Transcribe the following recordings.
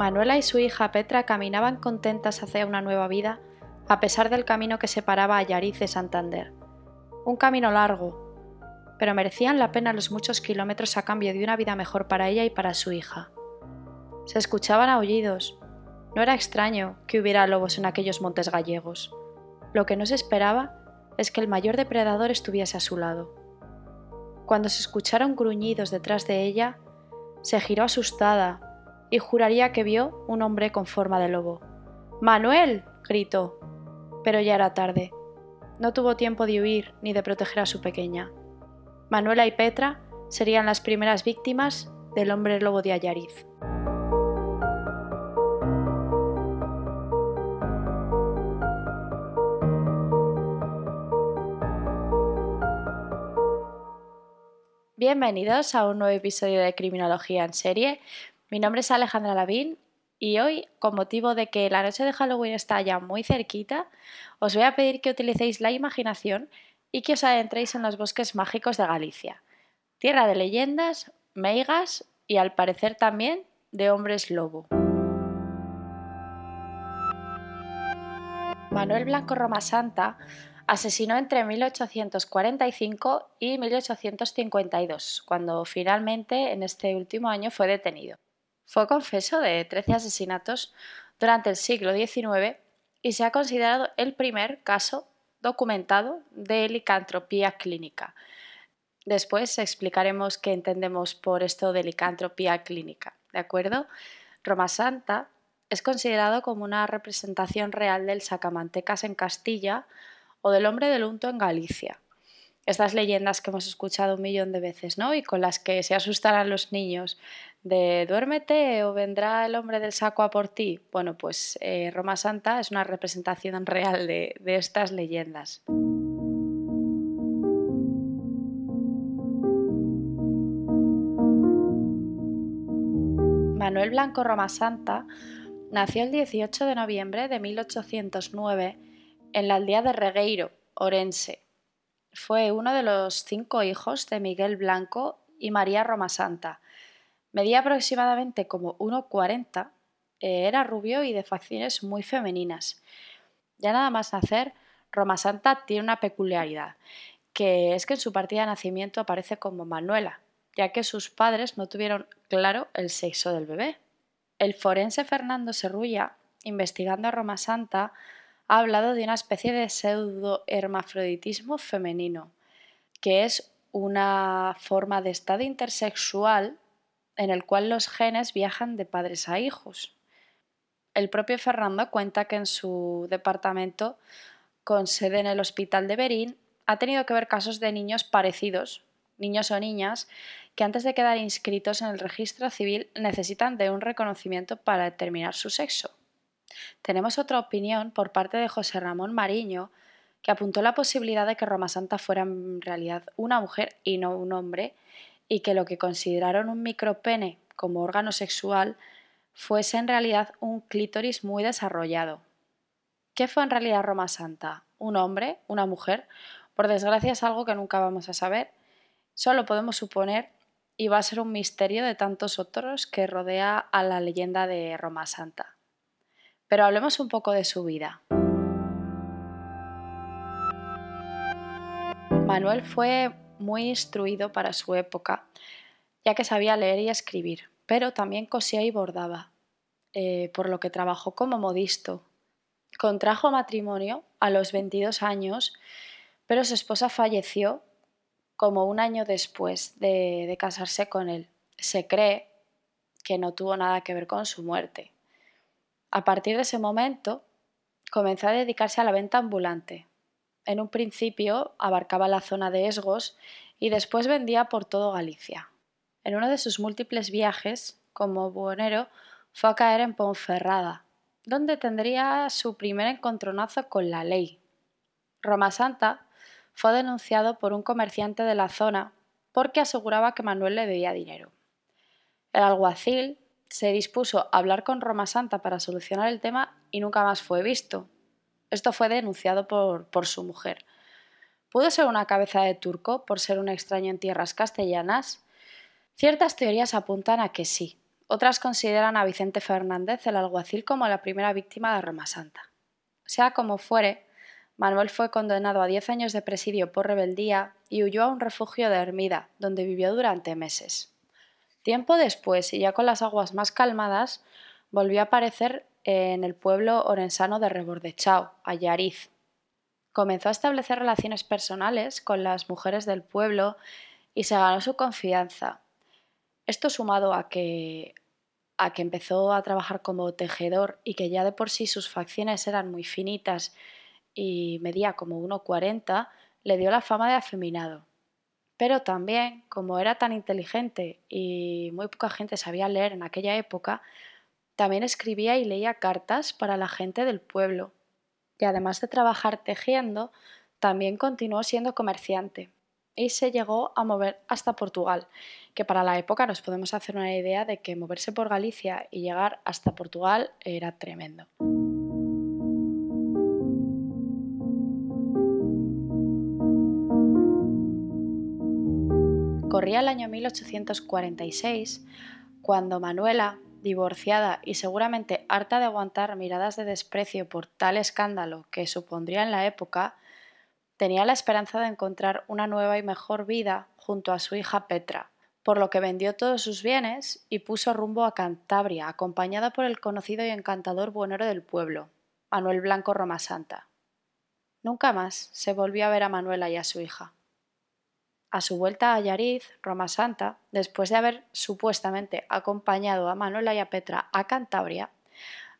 Manuela y su hija Petra caminaban contentas hacia una nueva vida, a pesar del camino que separaba a Yariz de Santander. Un camino largo, pero merecían la pena los muchos kilómetros a cambio de una vida mejor para ella y para su hija. Se escuchaban aullidos. No era extraño que hubiera lobos en aquellos montes gallegos. Lo que no se esperaba es que el mayor depredador estuviese a su lado. Cuando se escucharon gruñidos detrás de ella, se giró asustada y juraría que vio un hombre con forma de lobo. ¡Manuel! gritó. Pero ya era tarde. No tuvo tiempo de huir ni de proteger a su pequeña. Manuela y Petra serían las primeras víctimas del hombre lobo de Ayariz. Bienvenidos a un nuevo episodio de Criminología en serie. Mi nombre es Alejandra Lavín y hoy, con motivo de que la noche de Halloween está ya muy cerquita, os voy a pedir que utilicéis la imaginación y que os adentréis en los bosques mágicos de Galicia, tierra de leyendas, meigas y al parecer también de hombres lobo. Manuel Blanco Roma Santa asesinó entre 1845 y 1852, cuando finalmente en este último año fue detenido. Fue confeso de 13 asesinatos durante el siglo XIX y se ha considerado el primer caso documentado de licantropía clínica. Después explicaremos qué entendemos por esto de licantropía clínica, ¿de acuerdo? Roma Santa es considerado como una representación real del sacamantecas en Castilla o del hombre del unto en Galicia. Estas leyendas que hemos escuchado un millón de veces, ¿no? Y con las que se asustarán los niños de duérmete o vendrá el hombre del saco a por ti. Bueno, pues eh, Roma Santa es una representación real de, de estas leyendas. Manuel Blanco Roma Santa nació el 18 de noviembre de 1809 en la aldea de Regueiro, Orense. Fue uno de los cinco hijos de Miguel Blanco y María Roma Santa. Medía aproximadamente como 1,40, eh, era rubio y de facciones muy femeninas. Ya nada más nacer, Roma Santa tiene una peculiaridad, que es que en su partida de nacimiento aparece como Manuela, ya que sus padres no tuvieron claro el sexo del bebé. El forense Fernando Serrulla, investigando a Roma Santa, ha hablado de una especie de pseudo-hermafroditismo femenino, que es una forma de estado intersexual en el cual los genes viajan de padres a hijos. El propio Fernando cuenta que en su departamento, con sede en el Hospital de Berín, ha tenido que ver casos de niños parecidos, niños o niñas, que antes de quedar inscritos en el registro civil necesitan de un reconocimiento para determinar su sexo. Tenemos otra opinión por parte de José Ramón Mariño, que apuntó la posibilidad de que Roma Santa fuera en realidad una mujer y no un hombre, y que lo que consideraron un micropene como órgano sexual fuese en realidad un clítoris muy desarrollado. ¿Qué fue en realidad Roma Santa? ¿Un hombre? ¿Una mujer? Por desgracia es algo que nunca vamos a saber. Solo podemos suponer y va a ser un misterio de tantos otros que rodea a la leyenda de Roma Santa. Pero hablemos un poco de su vida. Manuel fue muy instruido para su época, ya que sabía leer y escribir, pero también cosía y bordaba, eh, por lo que trabajó como modisto. Contrajo matrimonio a los 22 años, pero su esposa falleció como un año después de casarse con él. Se cree que no tuvo nada que ver con su muerte. A partir de ese momento, comenzó a dedicarse a la venta ambulante. En un principio abarcaba la zona de Esgos y después vendía por todo Galicia. En uno de sus múltiples viajes, como buhonero, fue a caer en Ponferrada, donde tendría su primer encontronazo con la ley. Roma Santa fue denunciado por un comerciante de la zona porque aseguraba que Manuel le debía dinero. El alguacil se dispuso a hablar con Roma Santa para solucionar el tema y nunca más fue visto. Esto fue denunciado por, su mujer. ¿Pudo ser una cabeza de turco por ser un extraño en tierras castellanas? Ciertas teorías apuntan a que sí. Otras consideran a Vicente Fernández, el alguacil, como la primera víctima de Roma Santa. Sea como fuere, Manuel fue condenado a 10 años de presidio por rebeldía y huyó a un refugio de Hermida, donde vivió durante meses. Tiempo después, y ya con las aguas más calmadas, volvió a aparecer en el pueblo orensano de Rebordechao, Ayariz. Comenzó a establecer relaciones personales con las mujeres del pueblo y se ganó su confianza. Esto sumado a que, a que empezó a trabajar como tejedor y que ya de por sí sus facciones eran muy finitas y medía como 1,40, le dio la fama de afeminado. Pero también, como era tan inteligente y muy poca gente sabía leer en aquella época, también escribía y leía cartas para la gente del pueblo. Y además de trabajar tejiendo, también continuó siendo comerciante y se llegó a mover hasta Portugal, que para la época nos podemos hacer una idea de que moverse por Galicia y llegar hasta Portugal era tremendo. Corría el año 1846 cuando Manuela, divorciada y seguramente harta de aguantar miradas de desprecio por tal escándalo que supondría en la época, tenía la esperanza de encontrar una nueva y mejor vida junto a su hija Petra, por lo que vendió todos sus bienes y puso rumbo a Cantabria, acompañada por el conocido y encantador buenero del pueblo, Manuel Blanco Romasanta. Nunca más se volvió a ver a Manuela y a su hija. A su vuelta a Yariz, Roma Santa, después de haber supuestamente acompañado a Manuela y a Petra a Cantabria,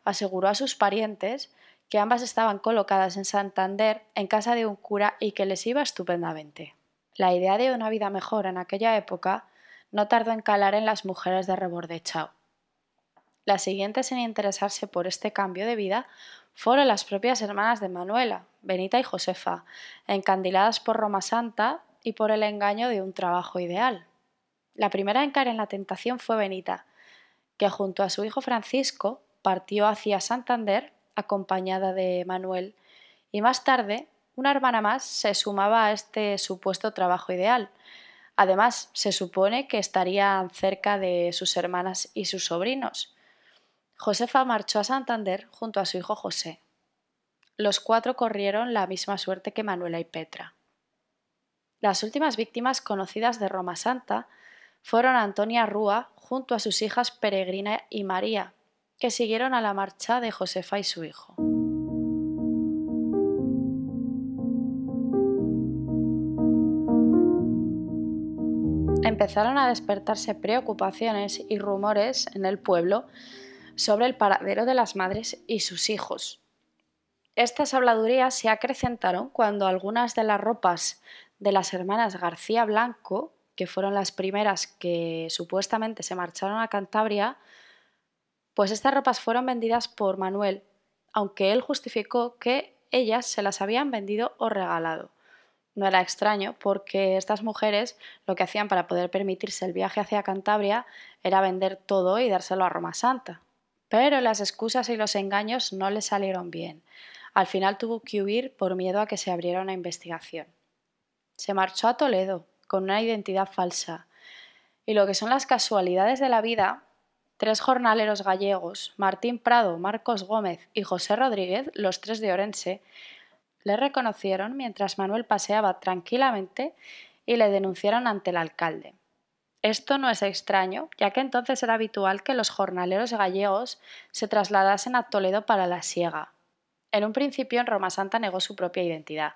aseguró a sus parientes que ambas estaban colocadas en Santander en casa de un cura y que les iba estupendamente. La idea de una vida mejor en aquella época no tardó en calar en las mujeres de Rebordechao. Las siguientes en interesarse por este cambio de vida fueron las propias hermanas de Manuela, Benita y Josefa, encandiladas por Roma Santa y por el engaño de un trabajo ideal. La primera en caer en la tentación fue Benita, que junto a su hijo Francisco partió hacia Santander acompañada de Manuel, y más tarde una hermana más se sumaba a este supuesto trabajo ideal. Además, se supone que estarían cerca de sus hermanas y sus sobrinos. Josefa marchó a Santander junto a su hijo José. Los cuatro corrieron la misma suerte que Manuela y Petra. Las últimas víctimas conocidas de Roma Santa fueron Antonia Rúa junto a sus hijas Peregrina y María, que siguieron a la marcha de Josefa y su hijo. Empezaron a despertarse preocupaciones y rumores en el pueblo sobre el paradero de las madres y sus hijos. Estas habladurías se acrecentaron cuando algunas de las ropas de las hermanas García Blanco, que fueron las primeras que supuestamente se marcharon a Cantabria, pues estas ropas fueron vendidas por Manuel, aunque él justificó que ellas se las habían vendido o regalado. No era extraño porque estas mujeres lo que hacían para poder permitirse el viaje hacia Cantabria era vender todo y dárselo a Roma Santa. Pero las excusas y los engaños no le salieron bien. Al final tuvo que huir por miedo a que se abriera una investigación. Se marchó a Toledo con una identidad falsa. Y lo que son las casualidades de la vida, tres jornaleros gallegos, Martín Prado, Marcos Gómez y José Rodríguez, los tres de Orense, le reconocieron mientras Manuel paseaba tranquilamente y le denunciaron ante el alcalde. Esto no es extraño, ya que entonces era habitual que los jornaleros gallegos se trasladasen a Toledo para la siega. En un principio en Roma Santa negó su propia identidad,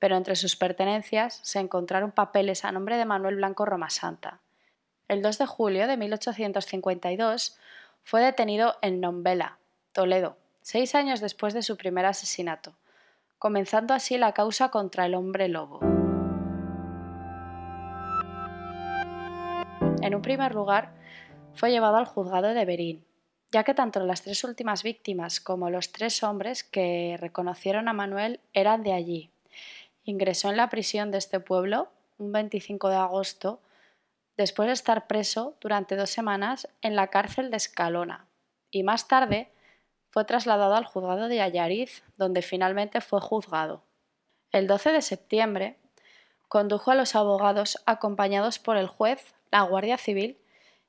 pero entre sus pertenencias se encontraron papeles a nombre de Manuel Blanco Romasanta. El 2 de julio de 1852 fue detenido en Nombela, Toledo, seis años después de su primer asesinato, comenzando así la causa contra el hombre lobo. En un primer lugar, fue llevado al juzgado de Berín, ya que tanto las tres últimas víctimas como los tres hombres que reconocieron a Manuel eran de allí, ingresó en la prisión de este pueblo un 25 de agosto, después de estar preso durante dos semanas en la cárcel de Escalona, y más tarde fue trasladado al juzgado de Ayariz, donde finalmente fue juzgado. El 12 de septiembre condujo a los abogados acompañados por el juez, la Guardia Civil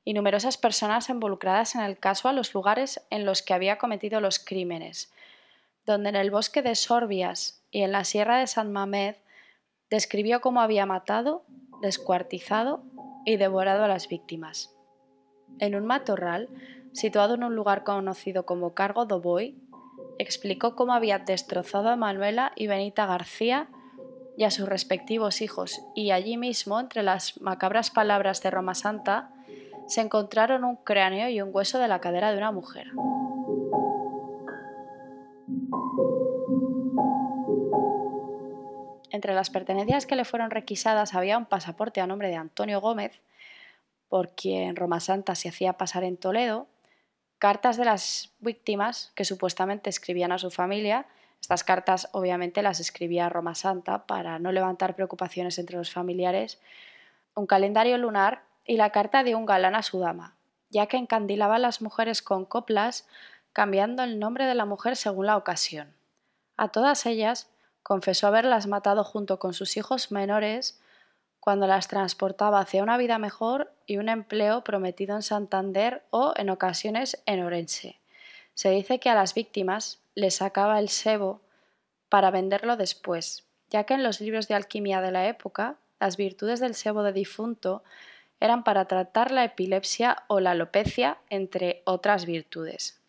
y numerosas personas involucradas en el caso a los lugares en los que había cometido los crímenes, donde en el bosque de Sorbias y en la sierra de San Mamed describió cómo había matado, descuartizado y devorado a las víctimas. En un matorral, situado en un lugar conocido como Cargo do Boi, explicó cómo había destrozado a Manuela y Benita García y a sus respectivos hijos, y allí mismo, entre las macabras palabras de Roma Santa, se encontraron un cráneo y un hueso de la cadera de una mujer. Entre las pertenencias que le fueron requisadas había un pasaporte a nombre de Antonio Gómez, por quien Roma Santa se hacía pasar en Toledo, cartas de las víctimas que supuestamente escribían a su familia. Estas cartas obviamente las escribía Roma Santa para no levantar preocupaciones entre los familiares, un calendario lunar y la carta de un galán a su dama, ya que encandilaba a las mujeres con coplas, cambiando el nombre de la mujer según la ocasión. A todas ellas confesó haberlas matado junto con sus hijos menores cuando las transportaba hacia una vida mejor y un empleo prometido en Santander o, en ocasiones, en Orense. Se dice que a las víctimas les sacaba el sebo para venderlo después, ya que en los libros de alquimia de la época las virtudes del sebo de difunto eran para tratar la epilepsia o la alopecia, entre otras virtudes.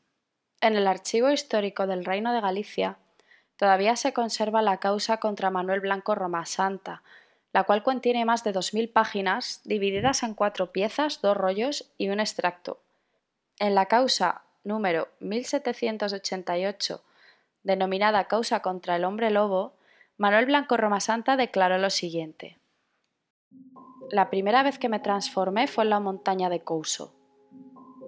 En el archivo histórico del Reino de Galicia todavía se conserva la causa contra Manuel Blanco Roma Santa, la cual contiene más de 2.000 páginas divididas en cuatro piezas, dos rollos y un extracto. En la causa número 1788, denominada Causa contra el hombre lobo, Manuel Blanco Romasanta declaró lo siguiente. La primera vez que me transformé fue en la montaña de Couso.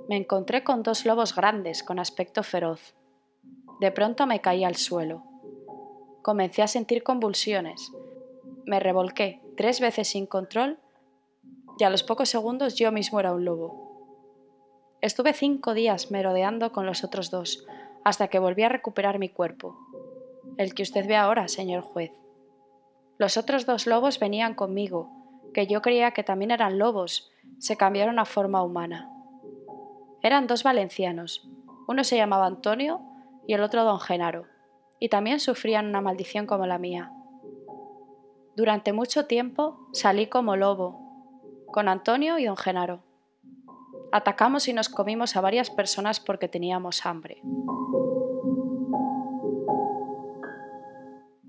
Me encontré con dos lobos grandes con aspecto feroz. De pronto me caí al suelo. Comencé a sentir convulsiones me revolqué tres veces sin control y a los pocos segundos yo mismo era un lobo. Estuve cinco días merodeando con los otros dos, hasta que volví a recuperar mi cuerpo, el que usted ve ahora, señor juez. Los otros dos lobos venían conmigo, que yo creía que también eran lobos, se cambiaron a forma humana. Eran dos valencianos, uno se llamaba Antonio y el otro don Genaro, y también sufrían una maldición como la mía. Durante mucho tiempo salí como lobo, con Antonio y don Genaro. Atacamos y nos comimos a varias personas porque teníamos hambre.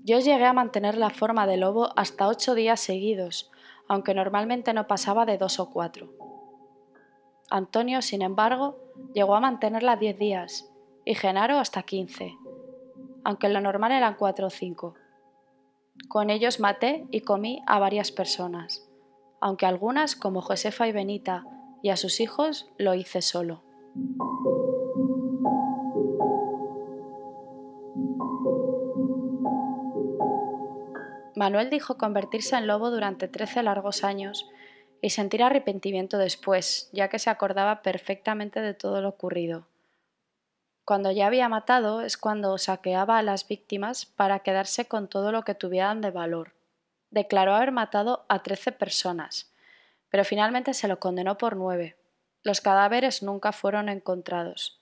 Yo llegué a mantener la forma de lobo hasta ocho días seguidos, aunque normalmente no pasaba de dos o cuatro. Antonio, sin embargo, llegó a mantenerla diez días y Genaro hasta quince, aunque lo normal eran cuatro o cinco. Con ellos maté y comí a varias personas, aunque algunas, como Josefa y Benita, y a sus hijos, lo hice solo. Manuel dijo convertirse en lobo durante trece largos años y sentir arrepentimiento después, ya que se acordaba perfectamente de todo lo ocurrido. Cuando ya había matado es cuando saqueaba a las víctimas para quedarse con todo lo que tuvieran de valor. Declaró haber matado a trece personas, pero finalmente se lo condenó por nueve. Los cadáveres nunca fueron encontrados,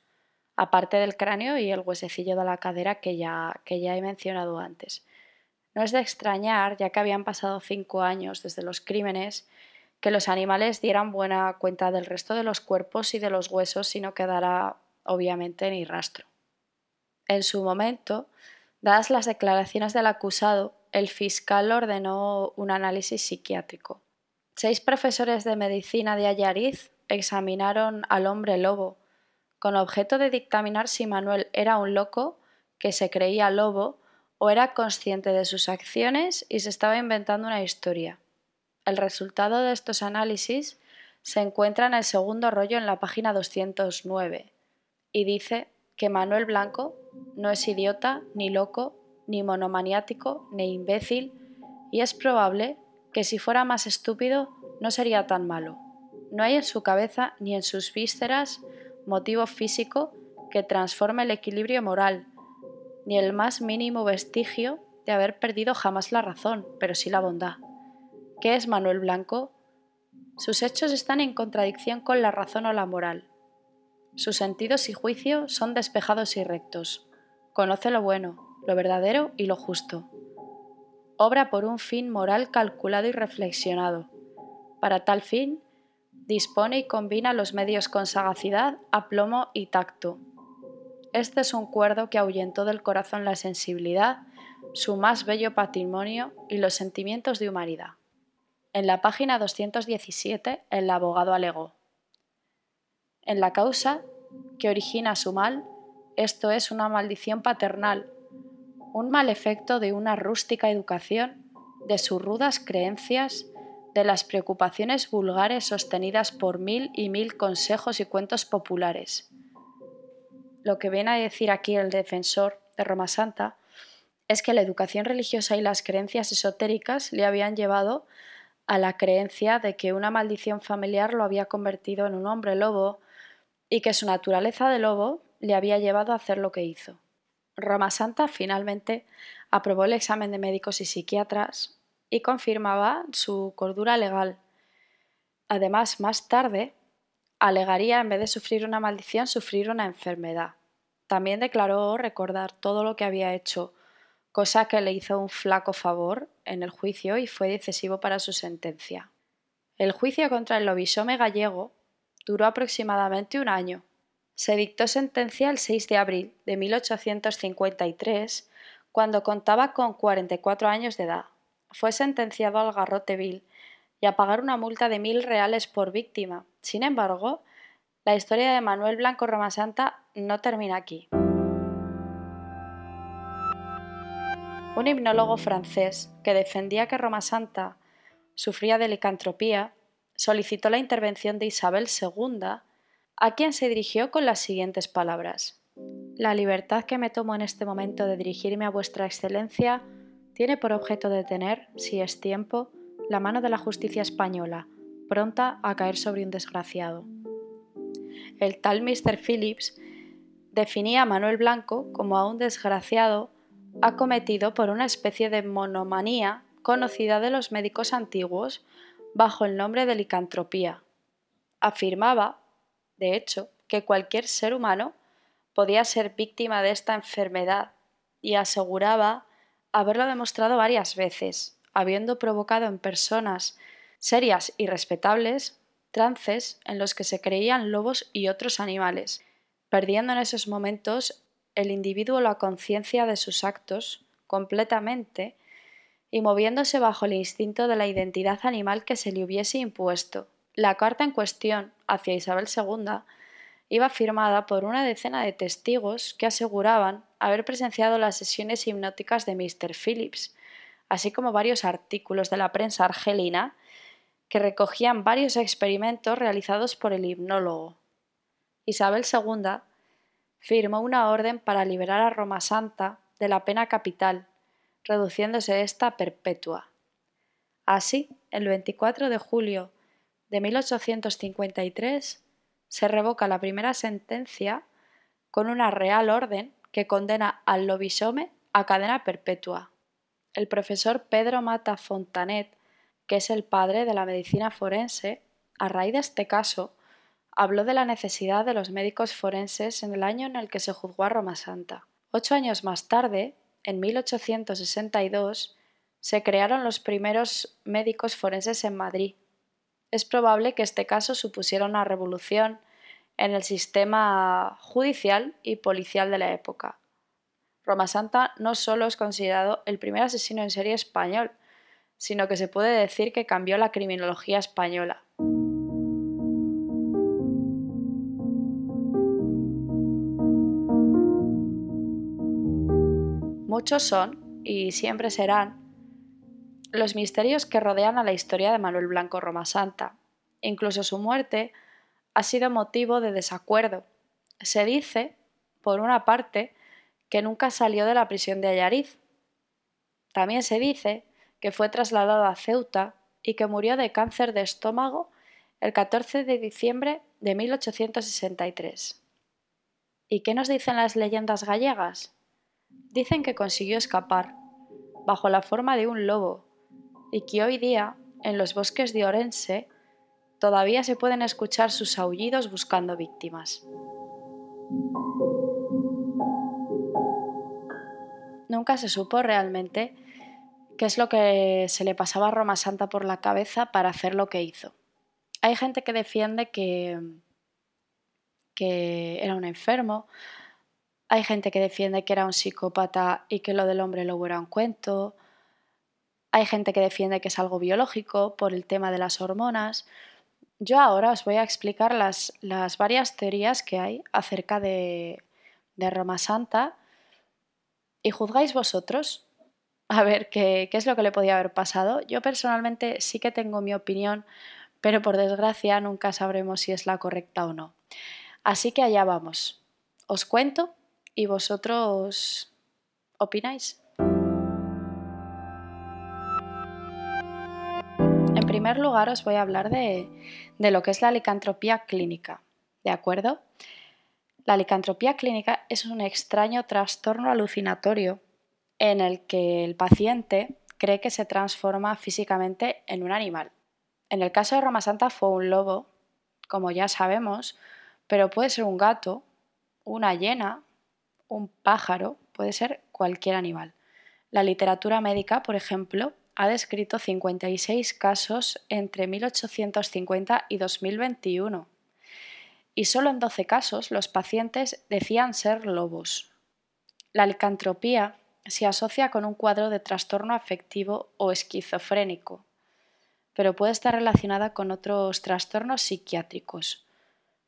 aparte del cráneo y el huesecillo de la cadera que ya, que ya he mencionado antes. No es de extrañar, ya que habían pasado cinco años desde los crímenes, que los animales dieran buena cuenta del resto de los cuerpos y de los huesos y no quedara obviamente ni rastro. En su momento, dadas las declaraciones del acusado, el fiscal ordenó un análisis psiquiátrico. Seis profesores de medicina de Ayariz examinaron al hombre lobo, con objeto de dictaminar si Manuel era un loco que se creía lobo o era consciente de sus acciones y se estaba inventando una historia. El resultado de estos análisis se encuentra en el segundo rollo en la página 209 y dice que Manuel Blanco no es idiota, ni loco, ni monomaniático, ni imbécil, y es probable que si fuera más estúpido no sería tan malo. No hay en su cabeza ni en sus vísceras motivo físico que transforme el equilibrio moral, ni el más mínimo vestigio de haber perdido jamás la razón, pero sí la bondad. ¿Qué es Manuel Blanco? Sus hechos están en contradicción con la razón o la moral. Sus sentidos y juicio son despejados y rectos. Conoce lo bueno, lo verdadero y lo justo. Obra por un fin moral calculado y reflexionado. Para tal fin, dispone y combina los medios con sagacidad, aplomo y tacto. Este es un cuerdo que ahuyentó del corazón la sensibilidad, su más bello patrimonio y los sentimientos de humanidad. En la página 217, el abogado alegó. En la causa que origina su mal, esto es una maldición paternal, un mal efecto de una rústica educación, de sus rudas creencias, de las preocupaciones vulgares sostenidas por mil y mil consejos y cuentos populares. Lo que viene a decir aquí el defensor de Roma Santa es que la educación religiosa y las creencias esotéricas le habían llevado a la creencia de que una maldición familiar lo había convertido en un hombre lobo y que su naturaleza de lobo le había llevado a hacer lo que hizo. Roma Santa finalmente aprobó el examen de médicos y psiquiatras y confirmaba su cordura legal. Además, más tarde, alegaría, en vez de sufrir una maldición, sufrir una enfermedad. También declaró recordar todo lo que había hecho cosa que le hizo un flaco favor en el juicio y fue decisivo para su sentencia. El juicio contra el lobisome gallego duró aproximadamente un año. Se dictó sentencia el 6 de abril de 1853, cuando contaba con 44 años de edad. Fue sentenciado al garrote vil y a pagar una multa de mil reales por víctima. Sin embargo, la historia de Manuel Blanco Romasanta no termina aquí. Un hipnólogo francés que defendía que Roma Santa sufría de licantropía solicitó la intervención de Isabel II, a quien se dirigió con las siguientes palabras. La libertad que me tomo en este momento de dirigirme a vuestra excelencia tiene por objeto de tener, si es tiempo, la mano de la justicia española, pronta a caer sobre un desgraciado. El tal Mr. Phillips definía a Manuel Blanco como a un desgraciado acometido por una especie de monomanía conocida de los médicos antiguos bajo el nombre de licantropía. Afirmaba, de hecho, que cualquier ser humano podía ser víctima de esta enfermedad y aseguraba haberlo demostrado varias veces, habiendo provocado en personas serias y respetables trances en los que se creían lobos y otros animales, perdiendo en esos momentos el individuo la conciencia de sus actos completamente y moviéndose bajo el instinto de la identidad animal que se le hubiese impuesto. La carta en cuestión hacia Isabel II iba firmada por una decena de testigos que aseguraban haber presenciado las sesiones hipnóticas de Mr. Phillips, así como varios artículos de la prensa argelina que recogían varios experimentos realizados por el hipnólogo. Isabel II firmó una orden para liberar a Roma Santa de la pena capital, reduciéndose esta perpetua. Así, el 24 de julio de 1853 se revoca la primera sentencia con una real orden que condena al lobisome a cadena perpetua. El profesor Pedro Mata Fontanet, que es el padre de la medicina forense, a raíz de este caso, habló de la necesidad de los médicos forenses en el año en el que se juzgó a Roma Santa. Ocho años más tarde, en 1862, se crearon los primeros médicos forenses en Madrid. Es probable que este caso supusiera una revolución en el sistema judicial y policial de la época. Roma Santa no solo es considerado el primer asesino en serie español, sino que se puede decir que cambió la criminología española. Muchos son, y siempre serán, los misterios que rodean a la historia de Manuel Blanco Roma Santa. Incluso su muerte ha sido motivo de desacuerdo. Se dice, por una parte, que nunca salió de la prisión de Ayariz. También se dice que fue trasladado a Ceuta y que murió de cáncer de estómago el 14 de diciembre de 1863. ¿Y qué nos dicen las leyendas gallegas? Dicen que consiguió escapar, bajo la forma de un lobo, y que hoy día, en los bosques de Orense, todavía se pueden escuchar sus aullidos buscando víctimas. Nunca se supo realmente qué es lo que se le pasaba a Roma Santa por la cabeza para hacer lo que hizo. Hay gente que defiende que, que era un enfermo, hay gente que defiende que era un psicópata y que lo del hombre lobo era un cuento, hay gente que defiende que es algo biológico por el tema de las hormonas. Yo ahora os voy a explicar las, las varias teorías que hay acerca de, de Roma Santa y juzgáis vosotros a ver qué, qué es lo que le podía haber pasado. Yo personalmente sí que tengo mi opinión, pero por desgracia nunca sabremos si es la correcta o no. Así que allá vamos. Os cuento y vosotros opináis. En primer lugar os voy a hablar de, de lo que es la licantropía clínica, ¿de acuerdo? La licantropía clínica es un extraño trastorno alucinatorio en el que el paciente cree que se transforma físicamente en un animal. En el caso de Roma Santa fue un lobo, como ya sabemos, pero puede ser un gato, una hiena, un pájaro, puede ser cualquier animal. La literatura médica, por ejemplo, ha descrito 56 casos entre 1850 y 2021 y solo en 12 casos los pacientes decían ser lobos. La licantropía se asocia con un cuadro de trastorno afectivo o esquizofrénico, pero puede estar relacionada con otros trastornos psiquiátricos,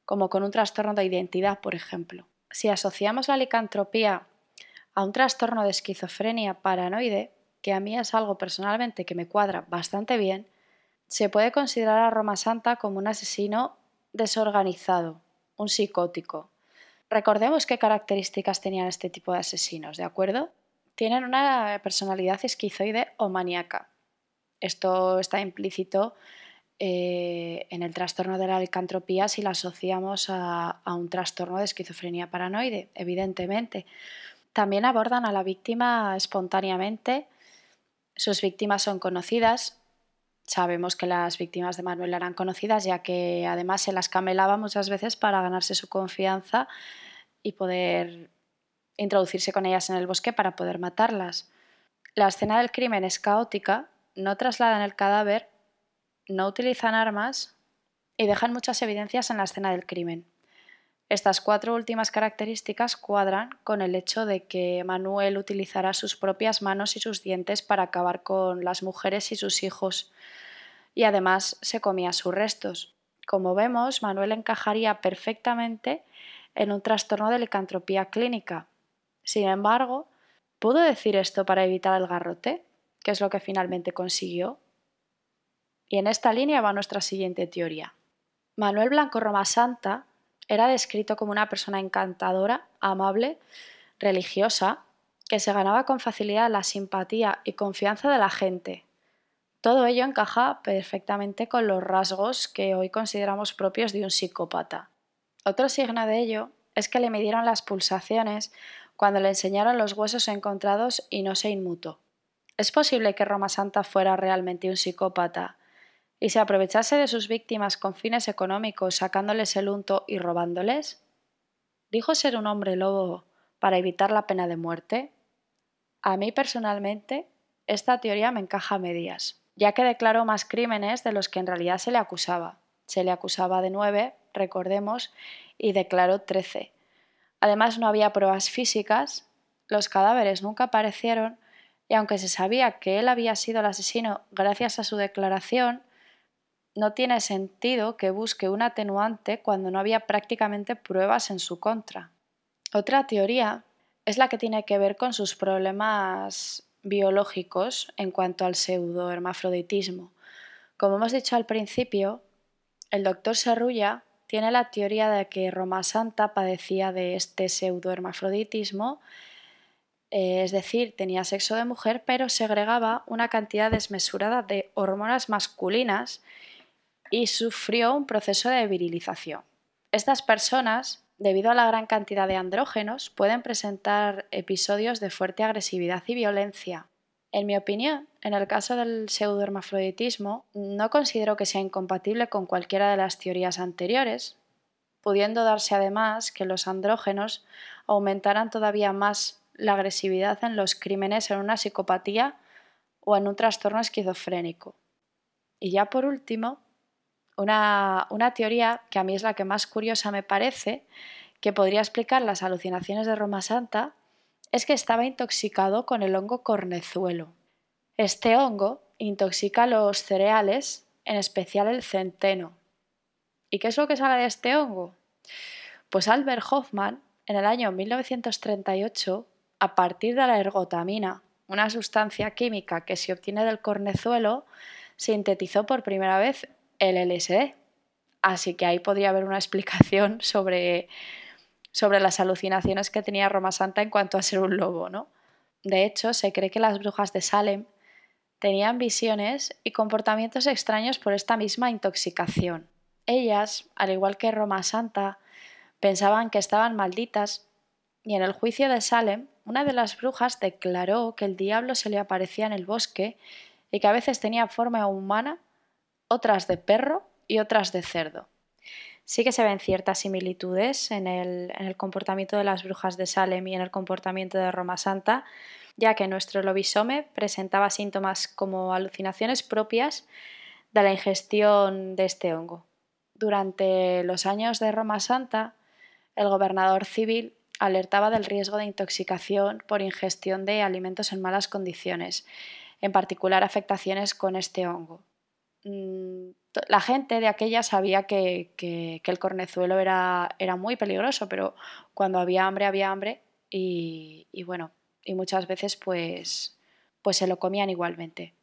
como con un trastorno de identidad, por ejemplo. Si asociamos la licantropía a un trastorno de esquizofrenia paranoide, que a mí es algo personalmente que me cuadra bastante bien, se puede considerar a Roma Santa como un asesino desorganizado, un psicótico. Recordemos qué características tenían este tipo de asesinos, ¿de acuerdo? Tienen una personalidad esquizoide o maníaca. Esto está implícito eh, en el trastorno de la licantropía si la asociamos a, a un trastorno de esquizofrenia paranoide, evidentemente. También abordan a la víctima espontáneamente. Sus víctimas son conocidas, Sabemos que las víctimas de Manuel eran conocidas, ya que además se las camelaba muchas veces para ganarse su confianza y poder introducirse con ellas en el bosque para poder matarlas. La escena del crimen es caótica, no trasladan el cadáver, no utilizan armas y dejan muchas evidencias en la escena del crimen. Estas cuatro últimas características cuadran con el hecho de que Manuel utilizará sus propias manos y sus dientes para acabar con las mujeres y sus hijos, y además se comía sus restos. Como vemos, Manuel encajaría perfectamente en un trastorno de licantropía clínica. Sin embargo, ¿pudo decir esto para evitar el garrote? que es lo que finalmente consiguió? Y en esta línea va nuestra siguiente teoría. Manuel Blanco Roma Santa era descrito como una persona encantadora, amable, religiosa, que se ganaba con facilidad la simpatía y confianza de la gente. Todo ello encaja perfectamente con los rasgos que hoy consideramos propios de un psicópata. Otro signo de ello es que le midieron las pulsaciones cuando le enseñaron los huesos encontrados y no se inmutó. ¿Es posible que Roma Santa fuera realmente un psicópata y se aprovechase de sus víctimas con fines económicos, sacándoles el unto y robándoles? ¿Dijo ser un hombre lobo para evitar la pena de muerte? A mí personalmente, esta teoría me encaja a medias, ya que declaró más crímenes de los que en realidad se le acusaba. Se le acusaba de nueve, recordemos, y declaró trece. Además, no había pruebas físicas, los cadáveres nunca aparecieron, y aunque se sabía que él había sido el asesino gracias a su declaración, no tiene sentido que busque un atenuante cuando no había prácticamente pruebas en su contra. Otra teoría es la que tiene que ver con sus problemas biológicos en cuanto al pseudohermafroditismo. Como hemos dicho al principio, el doctor Serrulla tiene la teoría de que Roma Santa padecía de este pseudohermafroditismo, eh, es decir, tenía sexo de mujer, pero segregaba una cantidad desmesurada de hormonas masculinas y sufrió un proceso de virilización. Estas personas, debido a la gran cantidad de andrógenos, pueden presentar episodios de fuerte agresividad y violencia. En mi opinión, en el caso del pseudohermafroditismo, no considero que sea incompatible con cualquiera de las teorías anteriores, pudiendo darse además que los andrógenos aumentaran todavía más la agresividad en los crímenes en una psicopatía o en un trastorno esquizofrénico. Y ya por último, una, una, teoría que a mí es la que más curiosa me parece, que podría explicar las alucinaciones de Roma Santa, es que estaba intoxicado con el hongo cornezuelo. Este hongo intoxica los cereales, en especial el centeno. ¿Y qué es lo que sale de este hongo? Pues Albert Hoffman, en el año 1938, a partir de la ergotamina, una sustancia química que se obtiene del cornezuelo, sintetizó por primera vez el LSD. Así que ahí podría haber una explicación sobre sobre las alucinaciones que tenía Roma Santa en cuanto a ser un lobo, ¿no? De hecho, se cree que las brujas de Salem tenían visiones y comportamientos extraños por esta misma intoxicación. Ellas, al igual que Roma Santa, pensaban que estaban malditas y en el juicio de Salem, una de las brujas declaró que el diablo se le aparecía en el bosque y que a veces tenía forma humana, otras de perro y otras de cerdo sí que se ven ciertas similitudes en el, comportamiento de las brujas de Salem y en el comportamiento de Roma Santa, ya que nuestro lobisome presentaba síntomas como alucinaciones propias de la ingestión de este hongo. Durante los años de Roma Santa, el gobernador civil alertaba del riesgo de intoxicación por ingestión de alimentos en malas condiciones, en particular afectaciones con este hongo. Mm, la gente de aquella sabía que, el cornezuelo era, muy peligroso, pero cuando había hambre, había hambre y, bueno, y muchas veces pues, pues se lo comían igualmente.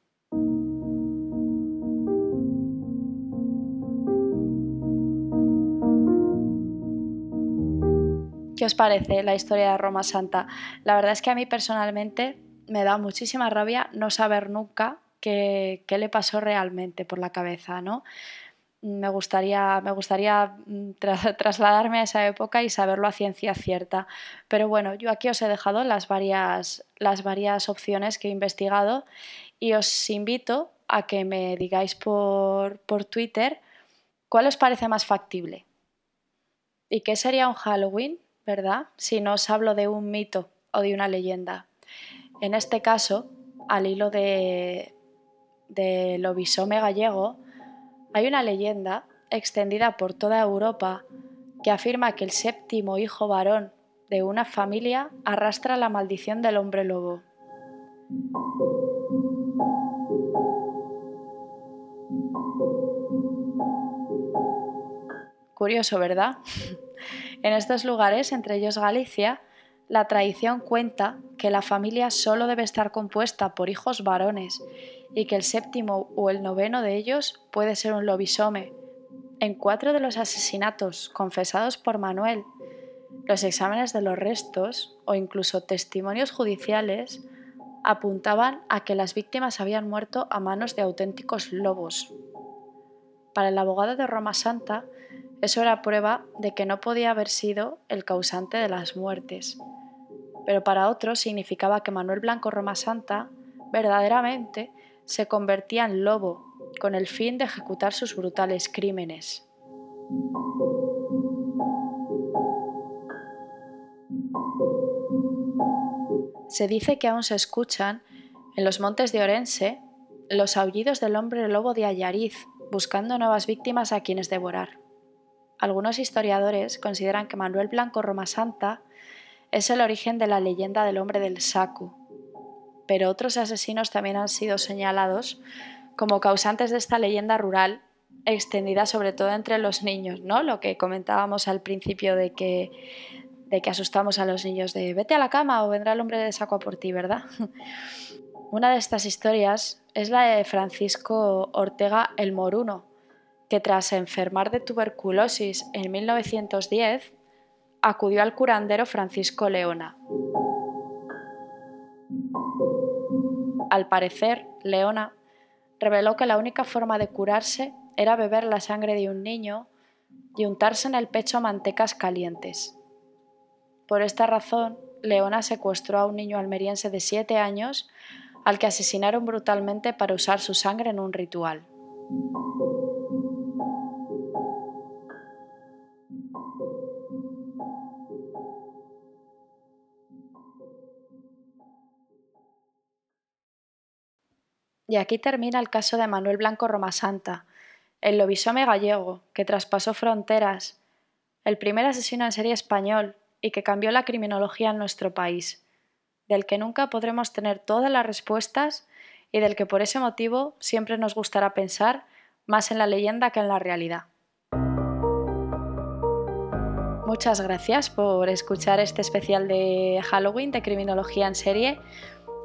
¿Qué os parece la historia de Roma Santa? La verdad es que a mí personalmente me da muchísima rabia no saber nunca qué, le pasó realmente por la cabeza, ¿no? Me gustaría, me gustaría mm, trasladarme a esa época y saberlo a ciencia cierta. Pero bueno, yo aquí os he dejado las varias, las varias opciones que he investigado y os invito a que me digáis por, por Twitter cuál os parece más factible. ¿Y qué sería un Halloween, verdad? Si no os hablo de un mito o de una leyenda. En este caso, al hilo de, del obisome gallego, hay una leyenda extendida por toda Europa que afirma que el séptimo hijo varón de una familia arrastra la maldición del hombre lobo. Curioso, ¿verdad? en estos lugares, entre ellos Galicia, la tradición cuenta que la familia solo debe estar compuesta por hijos varones y que el séptimo o el noveno de ellos puede ser un lobisome. En cuatro de los asesinatos confesados por Manuel, los exámenes de los restos o incluso testimonios judiciales apuntaban a que las víctimas habían muerto a manos de auténticos lobos. Para el abogado de Roma Santa, eso era prueba de que no podía haber sido el causante de las muertes, pero para otros significaba que Manuel Blanco Roma Santa verdaderamente se convertía en lobo con el fin de ejecutar sus brutales crímenes. Se dice que aún se escuchan, en los montes de Orense, los aullidos del hombre lobo de Ayariz, buscando nuevas víctimas a quienes devorar. Algunos historiadores consideran que Manuel Blanco Roma Santa es el origen de la leyenda del hombre del saco, pero otros asesinos también han sido señalados como causantes de esta leyenda rural extendida sobre todo entre los niños, ¿no? Lo que comentábamos al principio de que, de que asustamos a los niños de vete a la cama o vendrá el hombre de saco por ti, ¿verdad? Una de estas historias es la de Francisco Ortega el Moruno, que tras enfermar de tuberculosis en 1910 acudió al curandero Francisco Leona. Al parecer, Leona reveló que la única forma de curarse era beber la sangre de un niño y untarse en el pecho mantecas calientes. Por esta razón, Leona secuestró a un niño almeriense de siete años, al que asesinaron brutalmente para usar su sangre en un ritual. Y aquí termina el caso de Manuel Blanco Romasanta, el lobisome gallego que traspasó fronteras, el primer asesino en serie español y que cambió la criminología en nuestro país, del que nunca podremos tener todas las respuestas y del que por ese motivo siempre nos gustará pensar más en la leyenda que en la realidad. Muchas gracias por escuchar este especial de Halloween de criminología en serie.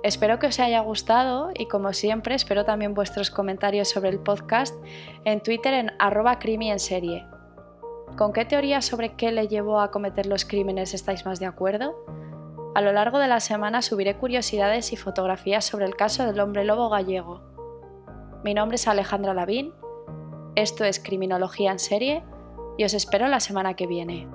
Espero que os haya gustado y como siempre espero también vuestros comentarios sobre el podcast en Twitter en arroba en serie. ¿Con qué teoría sobre qué le llevó a cometer los crímenes estáis más de acuerdo? A lo largo de la semana subiré curiosidades y fotografías sobre el caso del hombre lobo gallego. Mi nombre es Alejandra Lavín, esto es Criminología en serie y os espero la semana que viene.